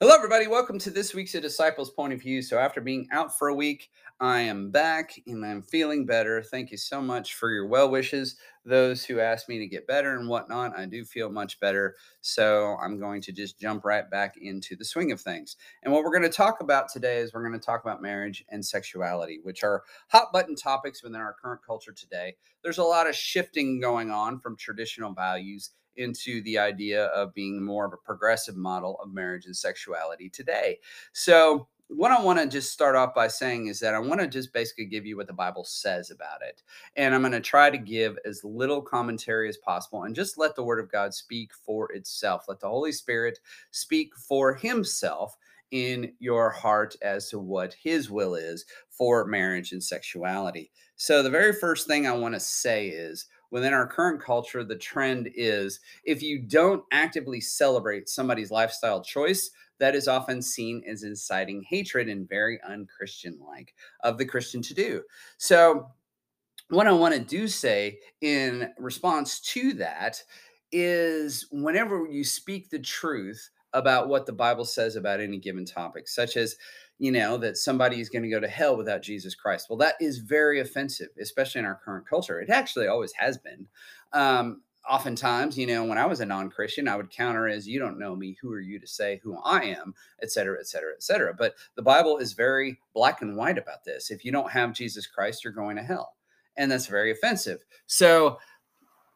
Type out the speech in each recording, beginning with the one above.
Hello, everybody. Welcome to this week's A Disciples Point of View. So, after being out for a week, I am back and I'm feeling better. Thank you so much for your well wishes. Those who asked me to get better and whatnot, I do feel much better. So, I'm going to just jump right back into the swing of things. And what we're going to talk about today is we're going to talk about marriage and sexuality, which are hot button topics within our current culture today. There's a lot of shifting going on from traditional values into the idea of being more of a progressive model of marriage and sexuality today. So, what I want to just start off by saying is that I want to just basically give you what the Bible says about it. And I'm going to try to give as little commentary as possible and just let the Word of God speak for itself. Let the Holy Spirit speak for Himself in your heart as to what His will is for marriage and sexuality. So, the very first thing I want to say is within our current culture, the trend is if you don't actively celebrate somebody's lifestyle choice, that is often seen as inciting hatred and very unchristian like of the Christian to do. So, what I want to do say in response to that is whenever you speak the truth about what the Bible says about any given topic, such as you know, that somebody is going to go to hell without Jesus Christ. Well, that is very offensive, especially in our current culture. It actually always has been. Um, oftentimes, you know, when I was a non-Christian, I would counter as you don't know me, who are you to say who I am, et cetera, et cetera, et cetera. But the Bible is very black and white about this. If you don't have Jesus Christ, you're going to hell. And that's very offensive. So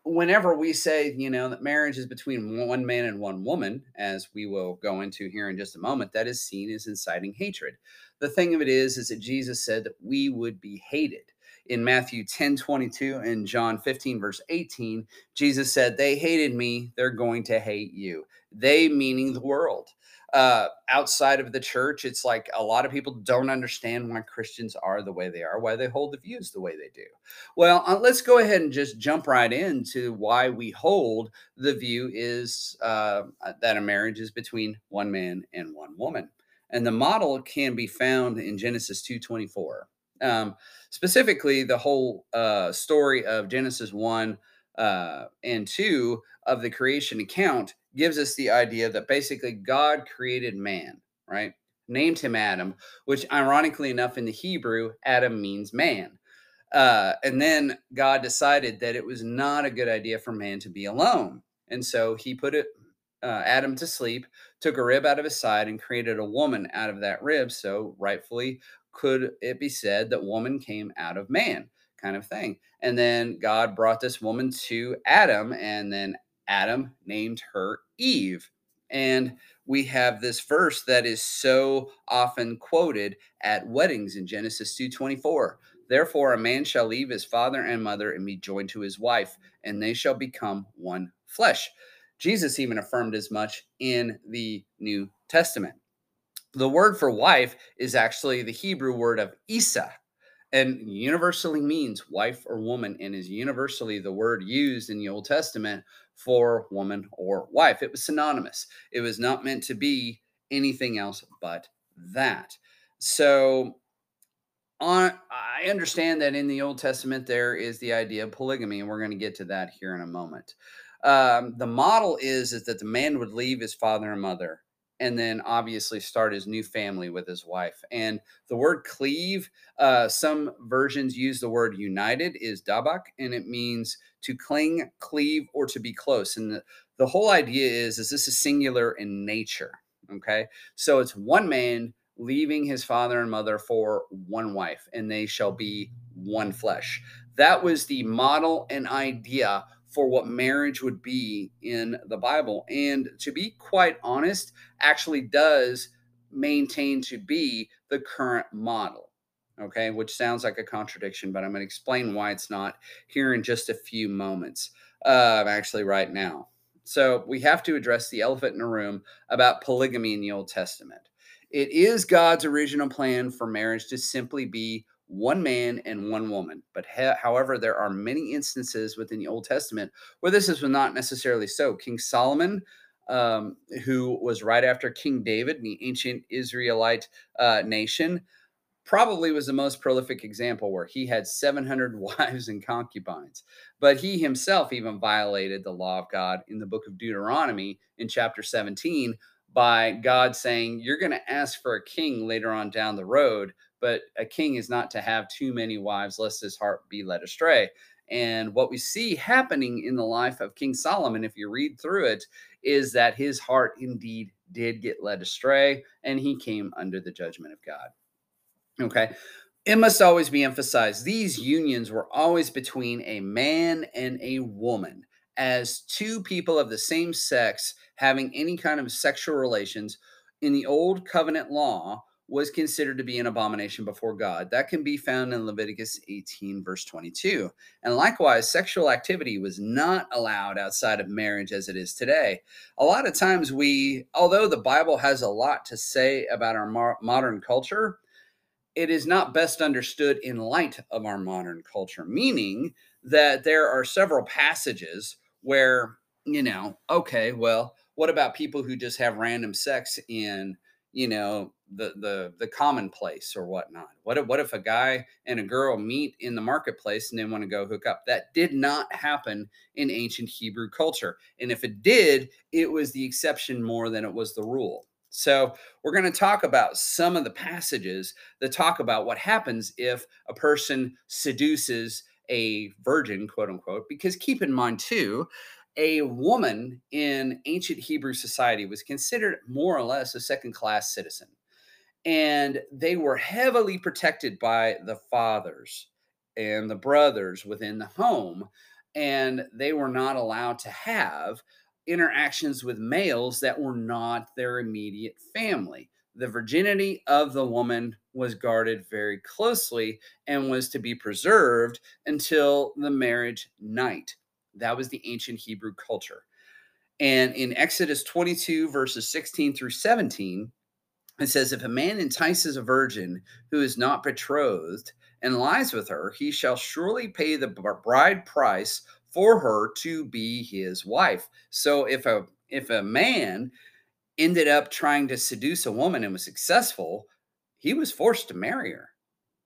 whenever we say, you know, that marriage is between one man and one woman, as we will go into here in just a moment, that is seen as inciting hatred. The thing of it is, is that Jesus said that we would be hated. In Matthew 10 22 and John 15, verse 18, Jesus said, They hated me, they're going to hate you. They meaning the world uh, outside of the church, it's like a lot of people don't understand why Christians are the way they are, why they hold the views the way they do. Well, uh, let's go ahead and just jump right into why we hold the view is uh, that a marriage is between one man and one woman, and the model can be found in Genesis two twenty four. Um, specifically, the whole uh, story of Genesis one uh, and two of the creation account gives us the idea that basically God created man, right? Named him Adam, which ironically enough in the Hebrew, Adam means man. Uh, and then God decided that it was not a good idea for man to be alone. And so he put it, uh, Adam to sleep, took a rib out of his side, and created a woman out of that rib. So rightfully could it be said that woman came out of man, kind of thing. And then God brought this woman to Adam, and then Adam named her Eve. And we have this verse that is so often quoted at weddings in Genesis 2:24. Therefore a man shall leave his father and mother and be joined to his wife, and they shall become one flesh. Jesus even affirmed as much in the New Testament. The word for wife is actually the Hebrew word of Isa, and universally means wife or woman and is universally the word used in the Old Testament for woman or wife. It was synonymous. It was not meant to be anything else but that. So on I understand that in the Old Testament there is the idea of polygamy, and we're going to get to that here in a moment. Um, the model is is that the man would leave his father and mother and then obviously start his new family with his wife. And the word cleave, uh, some versions use the word united, is dabak, and it means to cling, cleave, or to be close. And the, the whole idea is, is this is singular in nature. Okay. So it's one man leaving his father and mother for one wife, and they shall be one flesh. That was the model and idea for what marriage would be in the Bible. And to be quite honest, actually does maintain to be the current model. Okay, which sounds like a contradiction, but I'm going to explain why it's not here in just a few moments. Uh, actually, right now. So we have to address the elephant in the room about polygamy in the Old Testament. It is God's original plan for marriage to simply be one man and one woman. But ha- however, there are many instances within the Old Testament where this is not necessarily so. King Solomon, um, who was right after King David in the ancient Israelite uh, nation, probably was the most prolific example where he had 700 wives and concubines. But he himself even violated the law of God in the book of Deuteronomy in chapter 17 by God saying, You're going to ask for a king later on down the road, but a king is not to have too many wives, lest his heart be led astray. And what we see happening in the life of King Solomon, if you read through it, is that his heart indeed did get led astray and he came under the judgment of God. Okay. It must always be emphasized these unions were always between a man and a woman, as two people of the same sex having any kind of sexual relations in the old covenant law was considered to be an abomination before God. That can be found in Leviticus 18, verse 22. And likewise, sexual activity was not allowed outside of marriage as it is today. A lot of times, we, although the Bible has a lot to say about our modern culture, it is not best understood in light of our modern culture, meaning that there are several passages where, you know, okay, well, what about people who just have random sex in you know the the the commonplace or whatnot. What if what if a guy and a girl meet in the marketplace and they want to go hook up? That did not happen in ancient hebrew culture and if it did it was the exception more than it was the rule. So we're going to talk about some of the passages that talk about what happens if a person seduces a virgin quote unquote because keep in mind too a woman in ancient Hebrew society was considered more or less a second class citizen. And they were heavily protected by the fathers and the brothers within the home. And they were not allowed to have interactions with males that were not their immediate family. The virginity of the woman was guarded very closely and was to be preserved until the marriage night. That was the ancient Hebrew culture. And in Exodus 22, verses 16 through 17, it says, If a man entices a virgin who is not betrothed and lies with her, he shall surely pay the bride price for her to be his wife. So if a if a man ended up trying to seduce a woman and was successful, he was forced to marry her.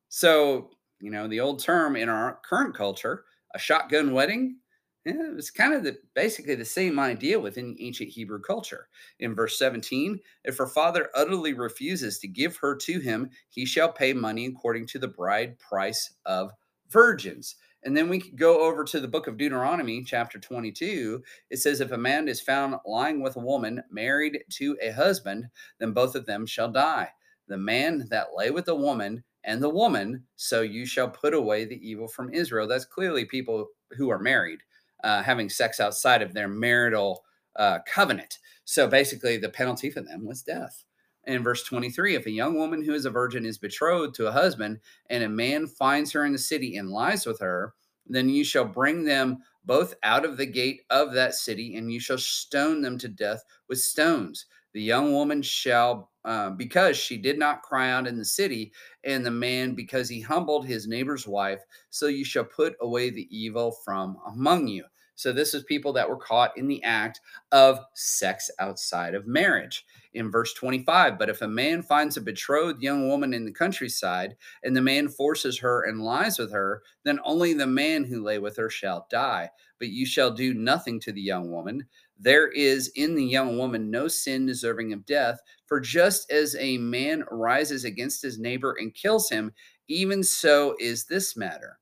So, you know, the old term in our current culture, a shotgun wedding, it was kind of the basically the same idea within ancient Hebrew culture. In verse 17, if her father utterly refuses to give her to him, he shall pay money according to the bride price of virgins. And then we go over to the book of Deuteronomy, chapter 22. It says, If a man is found lying with a woman married to a husband, then both of them shall die. The man that lay with the woman and the woman, so you shall put away the evil from Israel. That's clearly people who are married uh, having sex outside of their marital uh, covenant. So basically, the penalty for them was death. In verse 23, if a young woman who is a virgin is betrothed to a husband, and a man finds her in the city and lies with her, then you shall bring them both out of the gate of that city, and you shall stone them to death with stones. The young woman shall, uh, because she did not cry out in the city, and the man because he humbled his neighbor's wife. So you shall put away the evil from among you. So this is people that were caught in the act of sex outside of marriage. In verse 25, but if a man finds a betrothed young woman in the countryside, and the man forces her and lies with her, then only the man who lay with her shall die. But you shall do nothing to the young woman. There is in the young woman no sin deserving of death, for just as a man rises against his neighbor and kills him, even so is this matter.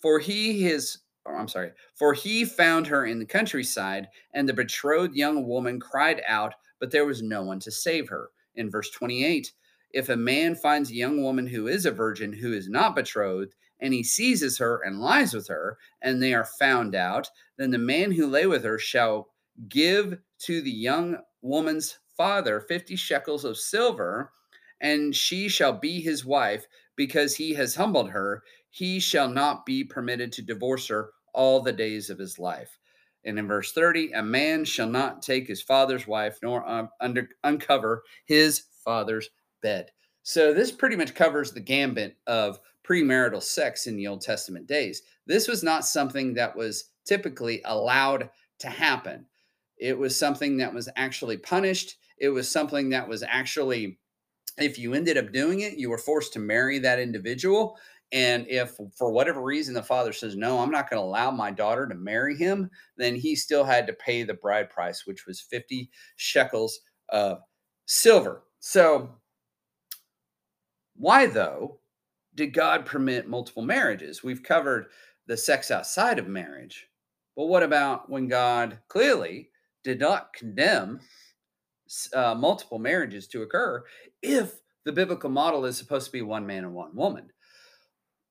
For he is Oh, I'm sorry, for he found her in the countryside, and the betrothed young woman cried out, but there was no one to save her. In verse 28, if a man finds a young woman who is a virgin who is not betrothed, and he seizes her and lies with her, and they are found out, then the man who lay with her shall give to the young woman's father 50 shekels of silver, and she shall be his wife because he has humbled her. He shall not be permitted to divorce her all the days of his life. And in verse 30, a man shall not take his father's wife nor um, under, uncover his father's bed. So this pretty much covers the gambit of premarital sex in the Old Testament days. This was not something that was typically allowed to happen. It was something that was actually punished. It was something that was actually, if you ended up doing it, you were forced to marry that individual. And if for whatever reason the father says, no, I'm not going to allow my daughter to marry him, then he still had to pay the bride price, which was 50 shekels of silver. So, why though did God permit multiple marriages? We've covered the sex outside of marriage. But what about when God clearly did not condemn uh, multiple marriages to occur if the biblical model is supposed to be one man and one woman?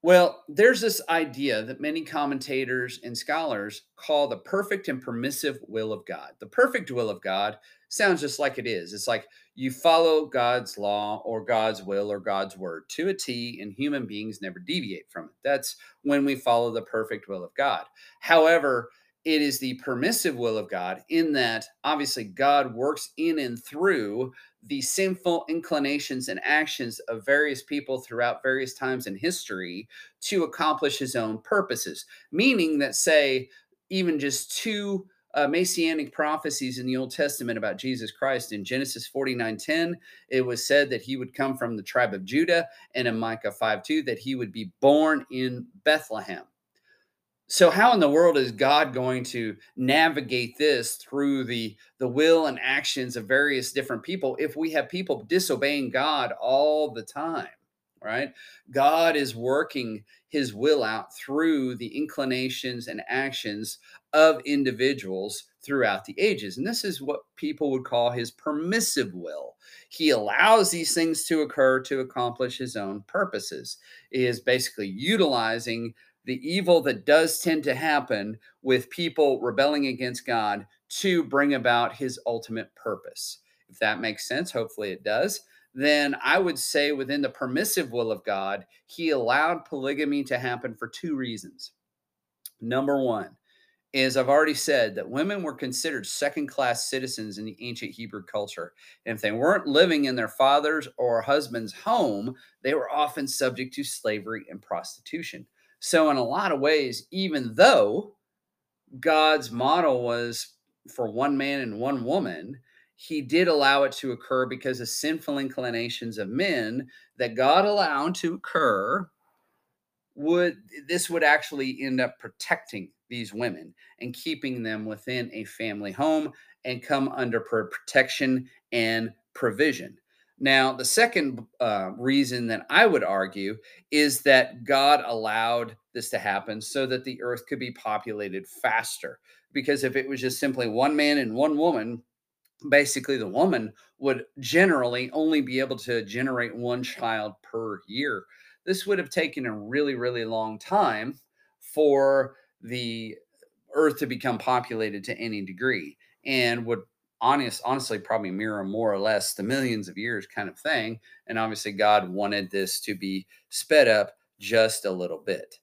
Well, there's this idea that many commentators and scholars call the perfect and permissive will of God. The perfect will of God sounds just like it is. It's like you follow God's law or God's will or God's word to a T, and human beings never deviate from it. That's when we follow the perfect will of God. However, it is the permissive will of God in that obviously God works in and through the sinful inclinations and actions of various people throughout various times in history to accomplish his own purposes. Meaning that, say, even just two uh, messianic prophecies in the Old Testament about Jesus Christ. In Genesis 49 10, it was said that he would come from the tribe of Judah, and in Micah 5 2, that he would be born in Bethlehem. So how in the world is God going to navigate this through the the will and actions of various different people if we have people disobeying God all the time, right? God is working his will out through the inclinations and actions of individuals throughout the ages. And this is what people would call his permissive will. He allows these things to occur to accomplish his own purposes. He is basically utilizing the evil that does tend to happen with people rebelling against God to bring about his ultimate purpose. If that makes sense, hopefully it does. Then I would say within the permissive will of God, he allowed polygamy to happen for two reasons. Number one is I've already said that women were considered second class citizens in the ancient Hebrew culture. And if they weren't living in their father's or husband's home, they were often subject to slavery and prostitution. So, in a lot of ways, even though God's model was for one man and one woman, he did allow it to occur because of sinful inclinations of men that God allowed to occur would this would actually end up protecting these women and keeping them within a family home and come under protection and provision now, the second uh, reason that I would argue is that God allowed this to happen so that the earth could be populated faster. Because if it was just simply one man and one woman, basically the woman would generally only be able to generate one child per year. This would have taken a really, really long time for the earth to become populated to any degree and would honest, honestly, probably mirror more or less the millions of years kind of thing. And obviously, God wanted this to be sped up just a little bit.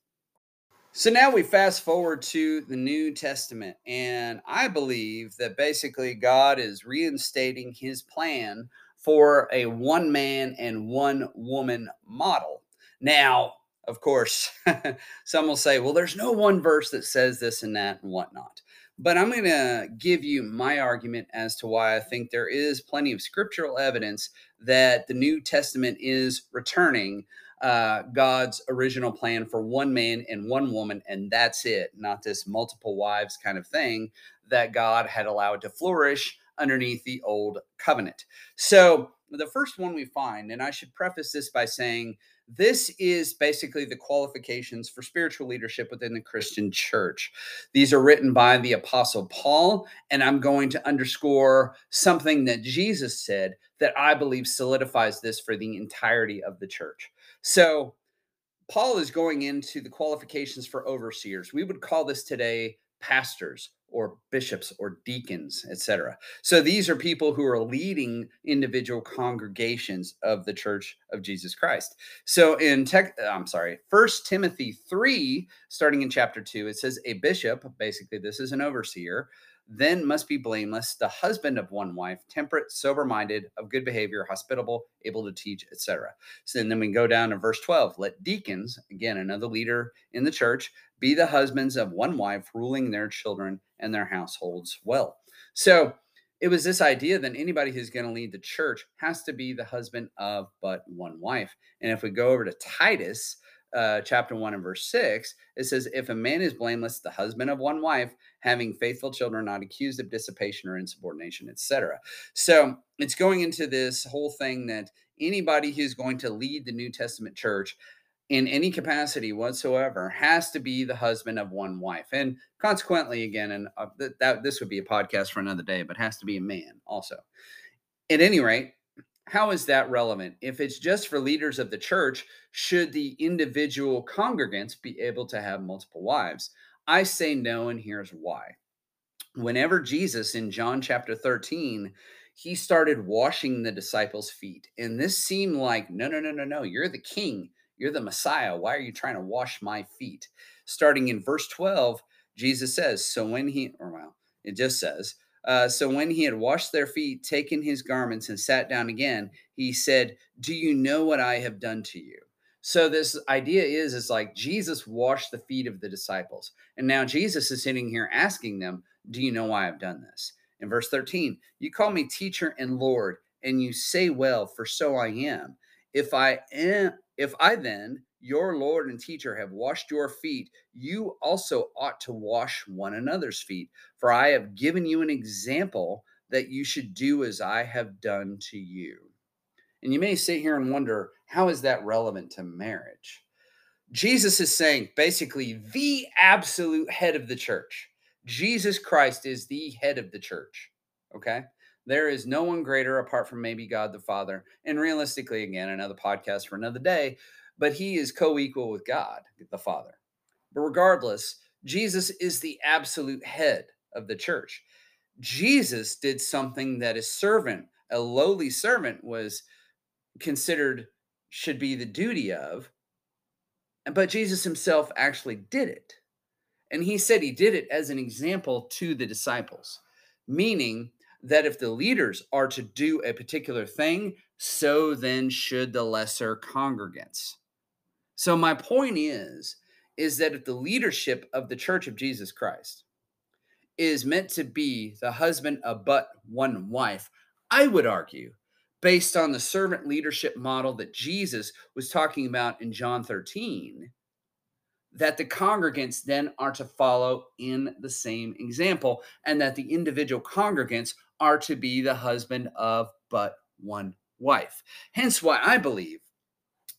So now we fast forward to the New Testament, and I believe that basically God is reinstating his plan for a one man and one woman model. Now, of course, some will say, well, there's no one verse that says this and that and whatnot. But I'm going to give you my argument as to why I think there is plenty of scriptural evidence that the New Testament is returning uh, God's original plan for one man and one woman, and that's it, not this multiple wives kind of thing that God had allowed to flourish underneath the old covenant. So, the first one we find, and I should preface this by saying this is basically the qualifications for spiritual leadership within the Christian church. These are written by the Apostle Paul, and I'm going to underscore something that Jesus said that I believe solidifies this for the entirety of the church. So, Paul is going into the qualifications for overseers. We would call this today pastors or bishops or deacons, etc. So these are people who are leading individual congregations of the Church of Jesus Christ. So in tech, I'm sorry, First Timothy 3, starting in chapter 2, it says a bishop, basically this is an overseer, then must be blameless, the husband of one wife, temperate, sober minded, of good behavior, hospitable, able to teach, etc. So then we go down to verse 12. Let deacons, again, another leader in the church, be the husbands of one wife, ruling their children and their households well. So it was this idea that anybody who's going to lead the church has to be the husband of but one wife. And if we go over to Titus, uh, chapter 1 and verse 6, it says, If a man is blameless, the husband of one wife, having faithful children, not accused of dissipation or insubordination, etc. So it's going into this whole thing that anybody who's going to lead the New Testament church in any capacity whatsoever has to be the husband of one wife and consequently again and uh, th- that this would be a podcast for another day but has to be a man also at any rate how is that relevant if it's just for leaders of the church should the individual congregants be able to have multiple wives i say no and here's why whenever jesus in john chapter 13 he started washing the disciples feet and this seemed like no no no no no you're the king you're the Messiah. Why are you trying to wash my feet? Starting in verse 12, Jesus says, So when he, or well, it just says, uh, so when he had washed their feet, taken his garments, and sat down again, he said, Do you know what I have done to you? So this idea is, is like Jesus washed the feet of the disciples. And now Jesus is sitting here asking them, Do you know why I've done this? In verse 13, you call me teacher and Lord, and you say well, for so I am. If I am if I then, your Lord and teacher, have washed your feet, you also ought to wash one another's feet. For I have given you an example that you should do as I have done to you. And you may sit here and wonder, how is that relevant to marriage? Jesus is saying basically the absolute head of the church. Jesus Christ is the head of the church. Okay. There is no one greater apart from maybe God the Father. And realistically, again, another podcast for another day, but he is co equal with God the Father. But regardless, Jesus is the absolute head of the church. Jesus did something that a servant, a lowly servant, was considered should be the duty of. But Jesus himself actually did it. And he said he did it as an example to the disciples, meaning that if the leaders are to do a particular thing, so then should the lesser congregants. So my point is is that if the leadership of the church of Jesus Christ is meant to be the husband of but one wife, I would argue based on the servant leadership model that Jesus was talking about in John 13 that the congregants then are to follow in the same example and that the individual congregants are to be the husband of but one wife. Hence, why I believe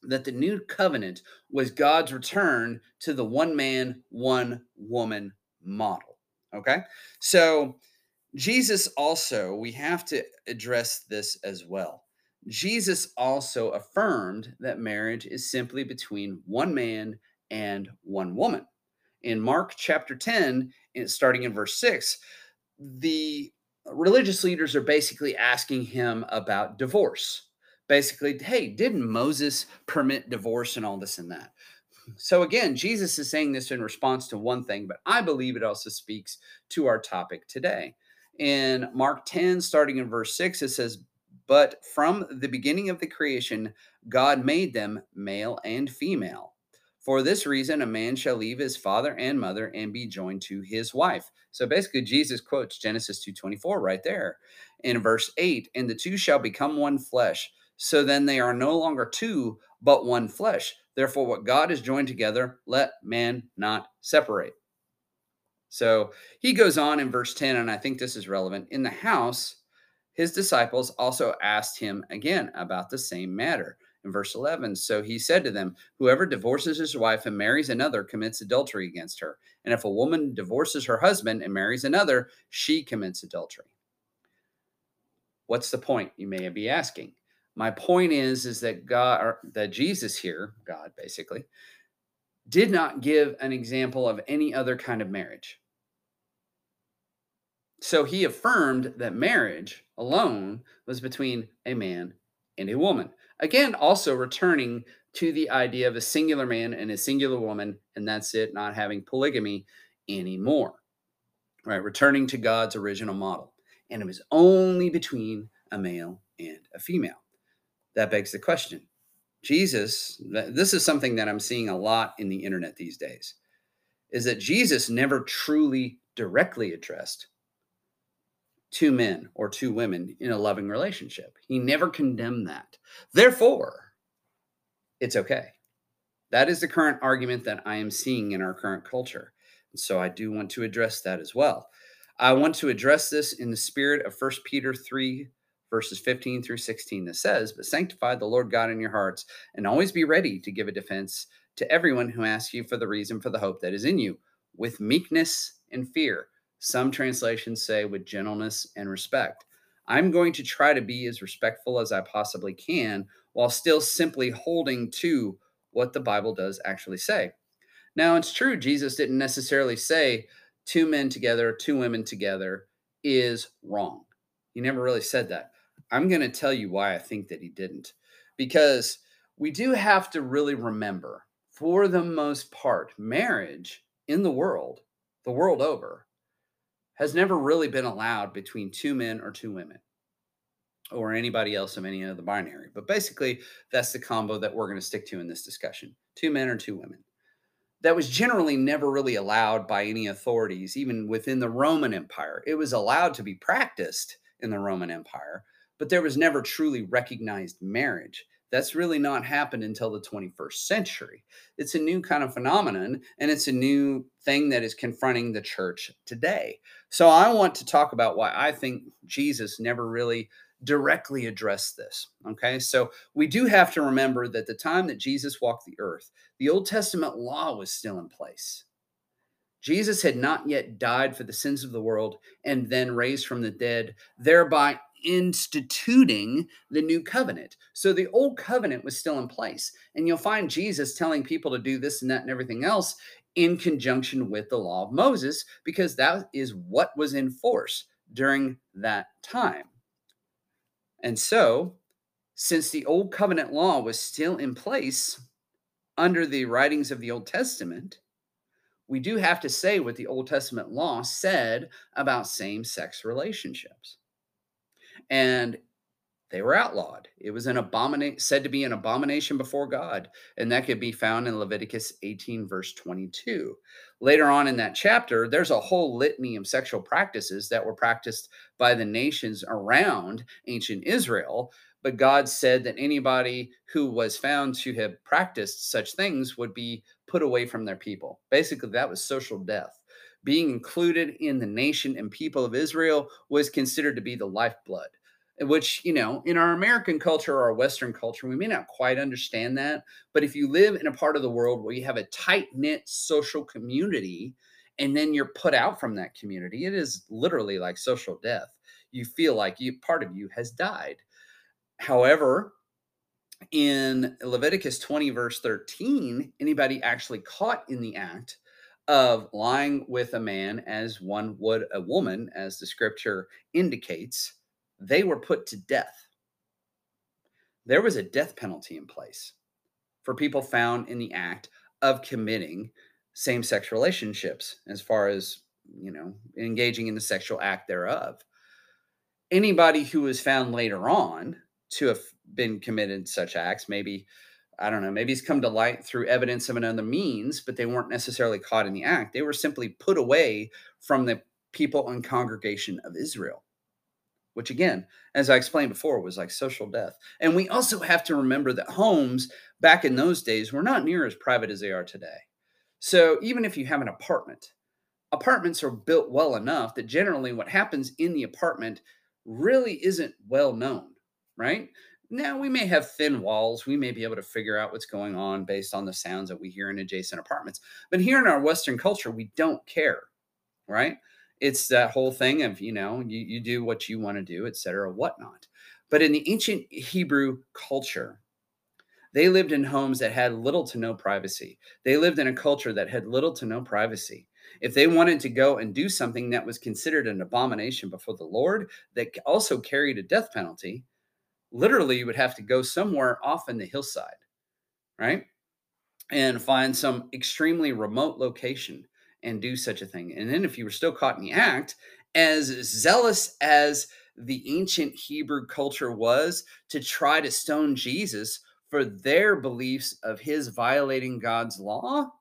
that the new covenant was God's return to the one man, one woman model. Okay. So, Jesus also, we have to address this as well. Jesus also affirmed that marriage is simply between one man and one woman. In Mark chapter 10, starting in verse 6, the religious leaders are basically asking him about divorce. Basically, hey, didn't Moses permit divorce and all this and that? So, again, Jesus is saying this in response to one thing, but I believe it also speaks to our topic today. In Mark 10, starting in verse 6, it says, But from the beginning of the creation, God made them male and female. For this reason, a man shall leave his father and mother and be joined to his wife. So basically, Jesus quotes Genesis 2.24 right there in verse 8, and the two shall become one flesh. So then they are no longer two, but one flesh. Therefore, what God has joined together, let man not separate. So he goes on in verse 10, and I think this is relevant. In the house, his disciples also asked him again about the same matter in verse 11. So he said to them, Whoever divorces his wife and marries another commits adultery against her. And if a woman divorces her husband and marries another, she commits adultery. What's the point? You may be asking. My point is, is that God, or that Jesus here, God basically, did not give an example of any other kind of marriage. So he affirmed that marriage alone was between a man and a woman. Again, also returning to the idea of a singular man and a singular woman, and that's it, not having polygamy anymore. Right, returning to God's original model. And it was only between a male and a female. That begs the question Jesus, this is something that I'm seeing a lot in the internet these days, is that Jesus never truly directly addressed two men or two women in a loving relationship. He never condemned that. Therefore, it's okay. That is the current argument that I am seeing in our current culture. And So I do want to address that as well. I want to address this in the spirit of 1 Peter 3, verses 15 through 16, that says, But sanctify the Lord God in your hearts, and always be ready to give a defense to everyone who asks you for the reason for the hope that is in you, with meekness and fear. Some translations say with gentleness and respect. I'm going to try to be as respectful as I possibly can while still simply holding to what the Bible does actually say. Now, it's true, Jesus didn't necessarily say two men together, two women together is wrong. He never really said that. I'm going to tell you why I think that he didn't. Because we do have to really remember, for the most part, marriage in the world, the world over, has never really been allowed between two men or two women or anybody else of any of the binary. But basically, that's the combo that we're going to stick to in this discussion two men or two women. That was generally never really allowed by any authorities, even within the Roman Empire. It was allowed to be practiced in the Roman Empire, but there was never truly recognized marriage. That's really not happened until the 21st century. It's a new kind of phenomenon, and it's a new thing that is confronting the church today. So, I want to talk about why I think Jesus never really directly addressed this. Okay, so we do have to remember that the time that Jesus walked the earth, the Old Testament law was still in place. Jesus had not yet died for the sins of the world and then raised from the dead, thereby instituting the new covenant. So the old covenant was still in place. And you'll find Jesus telling people to do this and that and everything else in conjunction with the law of Moses, because that is what was in force during that time. And so, since the old covenant law was still in place under the writings of the Old Testament, we do have to say what the Old Testament law said about same sex relationships. And they were outlawed. It was an abomination, said to be an abomination before God. And that could be found in Leviticus 18, verse 22. Later on in that chapter, there's a whole litany of sexual practices that were practiced by the nations around ancient Israel. But God said that anybody who was found to have practiced such things would be put away from their people. Basically, that was social death. Being included in the nation and people of Israel was considered to be the lifeblood which you know in our american culture or our western culture we may not quite understand that but if you live in a part of the world where you have a tight knit social community and then you're put out from that community it is literally like social death. You feel like you part of you has died. However in leviticus 20 verse 13 anybody actually caught in the act of lying with a man as one would a woman as the scripture indicates they were put to death. There was a death penalty in place for people found in the act of committing same sex relationships, as far as, you know, engaging in the sexual act thereof. Anybody who was found later on to have been committed such acts, maybe, I don't know, maybe it's come to light through evidence of another means, but they weren't necessarily caught in the act. They were simply put away from the people and congregation of Israel which again, as I explained before, was like social death. And we also have to remember that homes back in those days were not near as private as they are today. So even if you have an apartment, apartments are built well enough that generally what happens in the apartment really isn't well known, right? Now, we may have thin walls. We may be able to figure out what's going on based on the sounds that we hear in adjacent apartments. But here in our Western culture, we don't care, right? it's that whole thing of you know you, you do what you want to do et cetera whatnot but in the ancient hebrew culture they lived in homes that had little to no privacy they lived in a culture that had little to no privacy if they wanted to go and do something that was considered an abomination before the lord that also carried a death penalty literally you would have to go somewhere off in the hillside right and find some extremely remote location and do such a thing. And then if you were still caught in the act, as zealous as the ancient Hebrew culture was to try to stone Jesus for their beliefs of his violating God's law,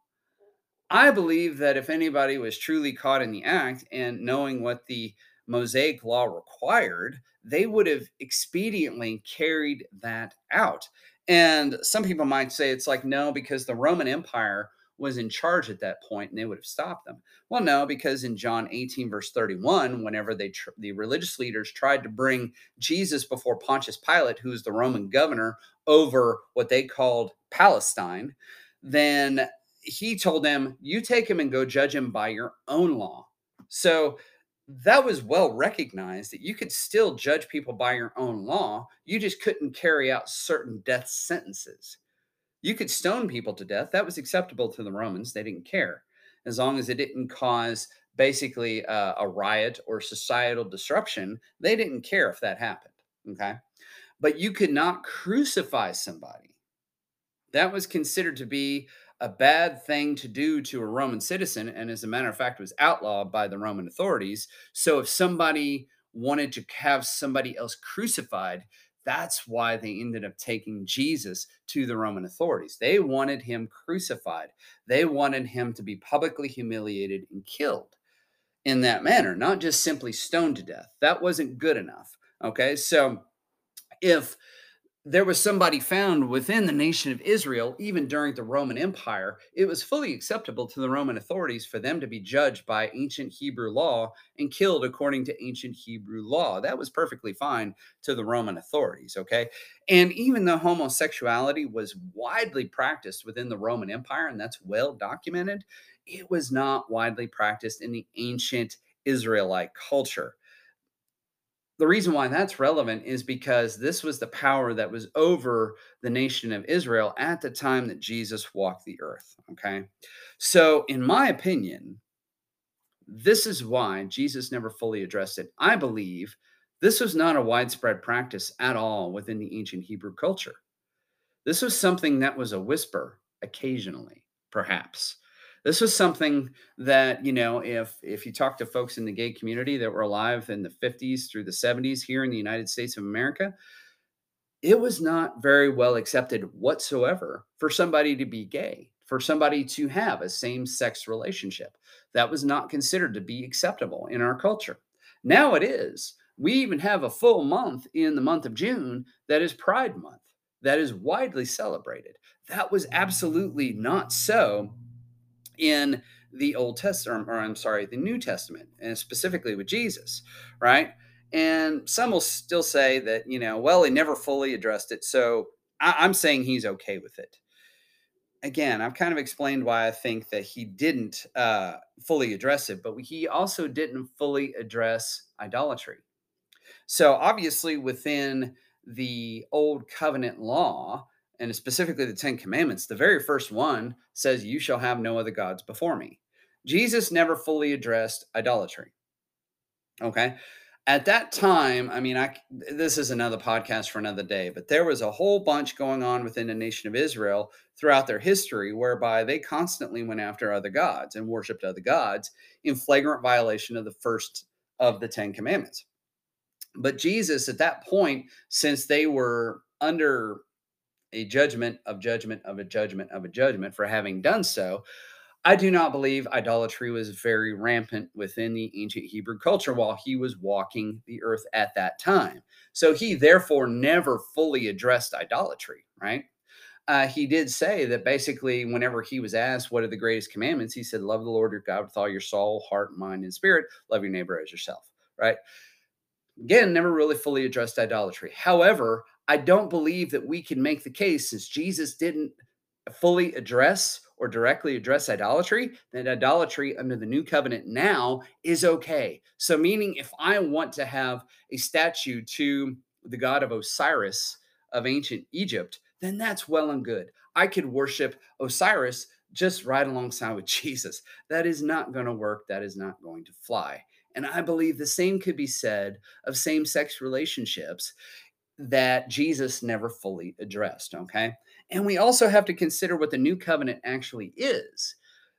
I believe that if anybody was truly caught in the act and knowing what the Mosaic law required, they would have expediently carried that out. And some people might say it's like, no, because the Roman Empire was in charge at that point and they would have stopped them. Well, no, because in John 18, verse 31, whenever they tr- the religious leaders tried to bring Jesus before Pontius Pilate, who was the Roman governor over what they called Palestine, then he told them, You take him and go judge him by your own law. So that was well recognized that you could still judge people by your own law. You just couldn't carry out certain death sentences. You could stone people to death. That was acceptable to the Romans. They didn't care as long as it didn't cause basically uh, a riot or societal disruption. They didn't care if that happened. Okay. But you could not crucify somebody. That was considered to be a bad thing to do to a Roman citizen. And as a matter of fact, was outlawed by the Roman authorities. So if somebody wanted to have somebody else crucified, that's why they ended up taking Jesus to the Roman authorities. They wanted him crucified, they wanted him to be publicly humiliated and killed in that manner, not just simply stoned to death. That wasn't good enough. Okay. So if there was somebody found within the nation of Israel, even during the Roman Empire, it was fully acceptable to the Roman authorities for them to be judged by ancient Hebrew law and killed according to ancient Hebrew law. That was perfectly fine to the Roman authorities, okay? And even though homosexuality was widely practiced within the Roman Empire, and that's well documented, it was not widely practiced in the ancient Israelite culture the reason why that's relevant is because this was the power that was over the nation of Israel at the time that Jesus walked the earth. Okay. So, in my opinion, this is why Jesus never fully addressed it. I believe this was not a widespread practice at all within the ancient Hebrew culture. This was something that was a whisper occasionally, perhaps. This was something that, you know, if if you talk to folks in the gay community that were alive in the 50s through the 70s here in the United States of America, it was not very well accepted whatsoever for somebody to be gay, for somebody to have a same-sex relationship. That was not considered to be acceptable in our culture. Now it is. We even have a full month in the month of June that is Pride Month, that is widely celebrated. That was absolutely not so in the Old Testament, or I'm sorry, the New Testament, and specifically with Jesus, right? And some will still say that, you know, well, he never fully addressed it. So I- am saying he's okay with it. Again, I've kind of explained why I think that he didn't uh, fully address it, but he also didn't fully address idolatry. So obviously, within the Old Covenant law, and specifically the Ten Commandments, the very first one says, You shall have no other gods before me. Jesus never fully addressed idolatry. Okay. At that time, I mean, I this is another podcast for another day, but there was a whole bunch going on within the nation of Israel throughout their history whereby they constantly went after other gods and worshiped other gods in flagrant violation of the first of the Ten Commandments. But Jesus, at that point, since they were under a judgment of judgment of a judgment of a judgment for having done so. I do not believe idolatry was very rampant within the ancient Hebrew culture while he was walking the earth at that time. So he therefore never fully addressed idolatry, right? Uh, he did say that basically, whenever he was asked what are the greatest commandments, he said, Love the Lord your God with all your soul, heart, mind, and spirit. Love your neighbor as yourself, right? Again, never really fully addressed idolatry. However, I don't believe that we can make the case since Jesus didn't fully address or directly address idolatry, that idolatry under the new covenant now is okay. So, meaning if I want to have a statue to the god of Osiris of ancient Egypt, then that's well and good. I could worship Osiris just right alongside with Jesus. That is not going to work. That is not going to fly. And I believe the same could be said of same sex relationships that Jesus never fully addressed. Okay. And we also have to consider what the new covenant actually is.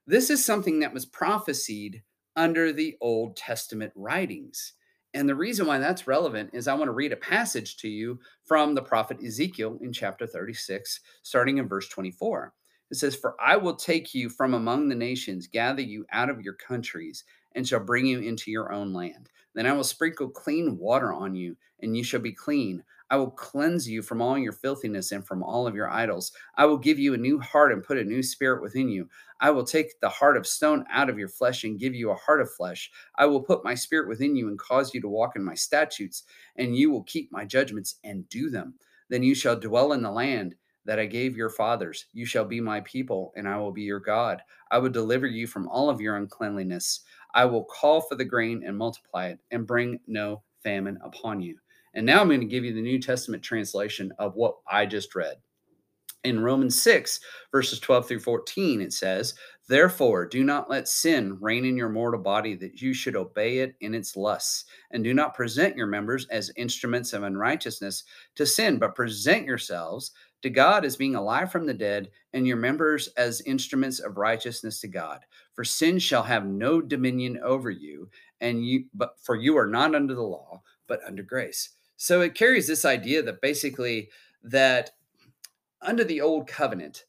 This is something that was prophesied under the Old Testament writings. And the reason why that's relevant is I want to read a passage to you from the prophet Ezekiel in chapter 36, starting in verse 24. It says, For I will take you from among the nations, gather you out of your countries, and shall bring you into your own land. Then I will sprinkle clean water on you, and you shall be clean. I will cleanse you from all your filthiness and from all of your idols. I will give you a new heart and put a new spirit within you. I will take the heart of stone out of your flesh and give you a heart of flesh. I will put my spirit within you and cause you to walk in my statutes, and you will keep my judgments and do them. Then you shall dwell in the land that I gave your fathers. You shall be my people, and I will be your God. I will deliver you from all of your uncleanliness. I will call for the grain and multiply it, and bring no famine upon you. And now I'm going to give you the New Testament translation of what I just read. In Romans 6, verses 12 through 14, it says, Therefore, do not let sin reign in your mortal body that you should obey it in its lusts. And do not present your members as instruments of unrighteousness to sin, but present yourselves to God as being alive from the dead, and your members as instruments of righteousness to God. For sin shall have no dominion over you, and you but for you are not under the law, but under grace. So it carries this idea that basically that under the old covenant,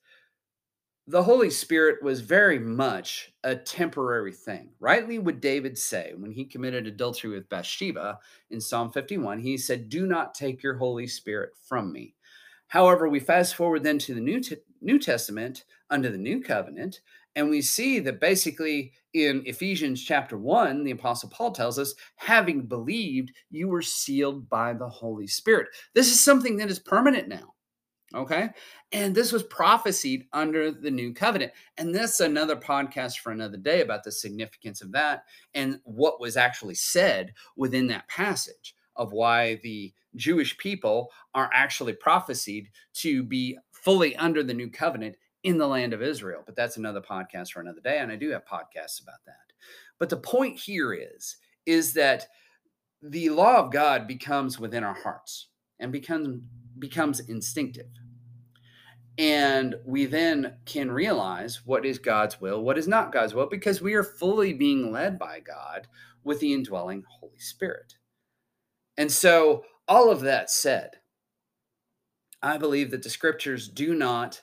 the Holy Spirit was very much a temporary thing. Rightly would David say when he committed adultery with Bathsheba in Psalm 51, he said, Do not take your Holy Spirit from me. However, we fast forward then to the New, T- New Testament under the New Covenant, and we see that basically in Ephesians chapter 1, the Apostle Paul tells us, having believed, you were sealed by the Holy Spirit. This is something that is permanent now. Okay. And this was prophesied under the new covenant. And that's another podcast for another day about the significance of that and what was actually said within that passage of why the Jewish people are actually prophesied to be fully under the new covenant in the land of Israel. But that's another podcast for another day. And I do have podcasts about that. But the point here is, is that the law of God becomes within our hearts and becomes becomes instinctive. And we then can realize what is God's will, what is not God's will, because we are fully being led by God with the indwelling Holy Spirit. And so, all of that said, I believe that the scriptures do not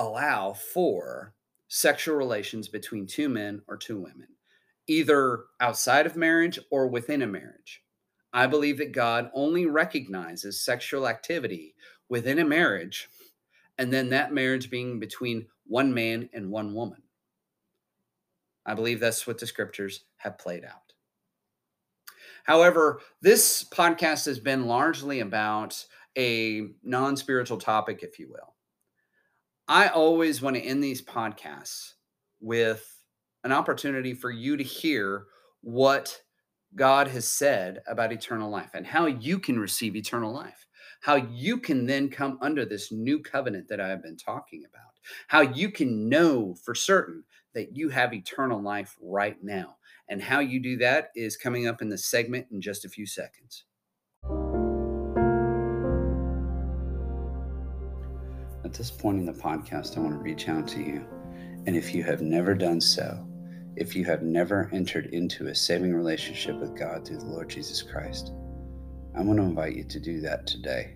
allow for sexual relations between two men or two women, either outside of marriage or within a marriage. I believe that God only recognizes sexual activity within a marriage, and then that marriage being between one man and one woman. I believe that's what the scriptures have played out. However, this podcast has been largely about a non spiritual topic, if you will. I always want to end these podcasts with an opportunity for you to hear what God has said about eternal life and how you can receive eternal life, how you can then come under this new covenant that I have been talking about, how you can know for certain that you have eternal life right now. And how you do that is coming up in the segment in just a few seconds. At this point in the podcast, I want to reach out to you. And if you have never done so, if you have never entered into a saving relationship with God through the Lord Jesus Christ, I want to invite you to do that today.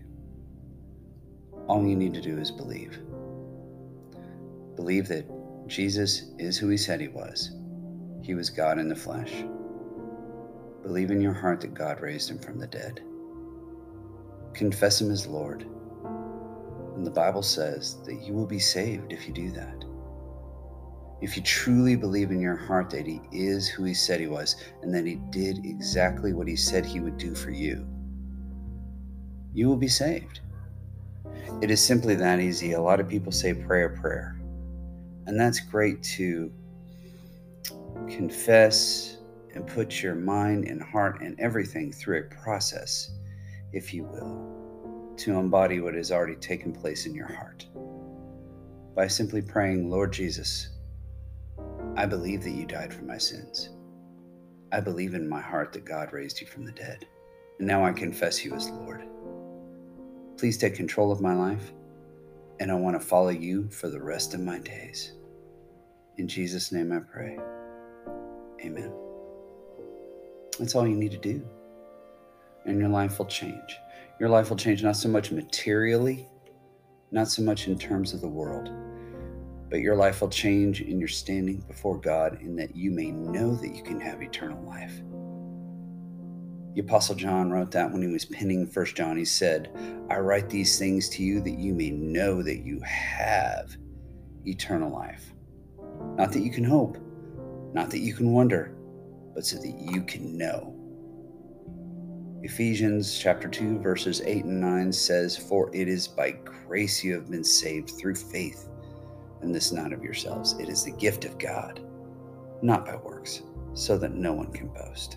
All you need to do is believe. Believe that Jesus is who he said he was. He was God in the flesh. Believe in your heart that God raised him from the dead. Confess him as Lord. And the Bible says that you will be saved if you do that. If you truly believe in your heart that He is who He said He was and that He did exactly what He said He would do for you, you will be saved. It is simply that easy. A lot of people say prayer, prayer. And that's great to confess and put your mind and heart and everything through a process, if you will, to embody what has already taken place in your heart. By simply praying, Lord Jesus, I believe that you died for my sins. I believe in my heart that God raised you from the dead. And now I confess you as Lord. Please take control of my life, and I want to follow you for the rest of my days. In Jesus' name I pray. Amen. That's all you need to do. And your life will change. Your life will change not so much materially, not so much in terms of the world, but your life will change in your standing before God, in that you may know that you can have eternal life. The Apostle John wrote that when he was penning First John. He said, I write these things to you that you may know that you have eternal life. Not that you can hope, not that you can wonder, but so that you can know. Ephesians chapter 2 verses 8 and 9 says, "For it is by grace you have been saved through faith, and this not of yourselves. It is the gift of God, not by works, so that no one can boast."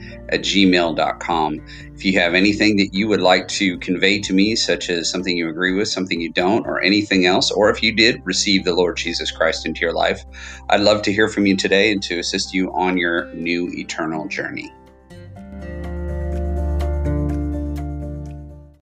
at gmail.com. If you have anything that you would like to convey to me, such as something you agree with, something you don't, or anything else, or if you did receive the Lord Jesus Christ into your life, I'd love to hear from you today and to assist you on your new eternal journey.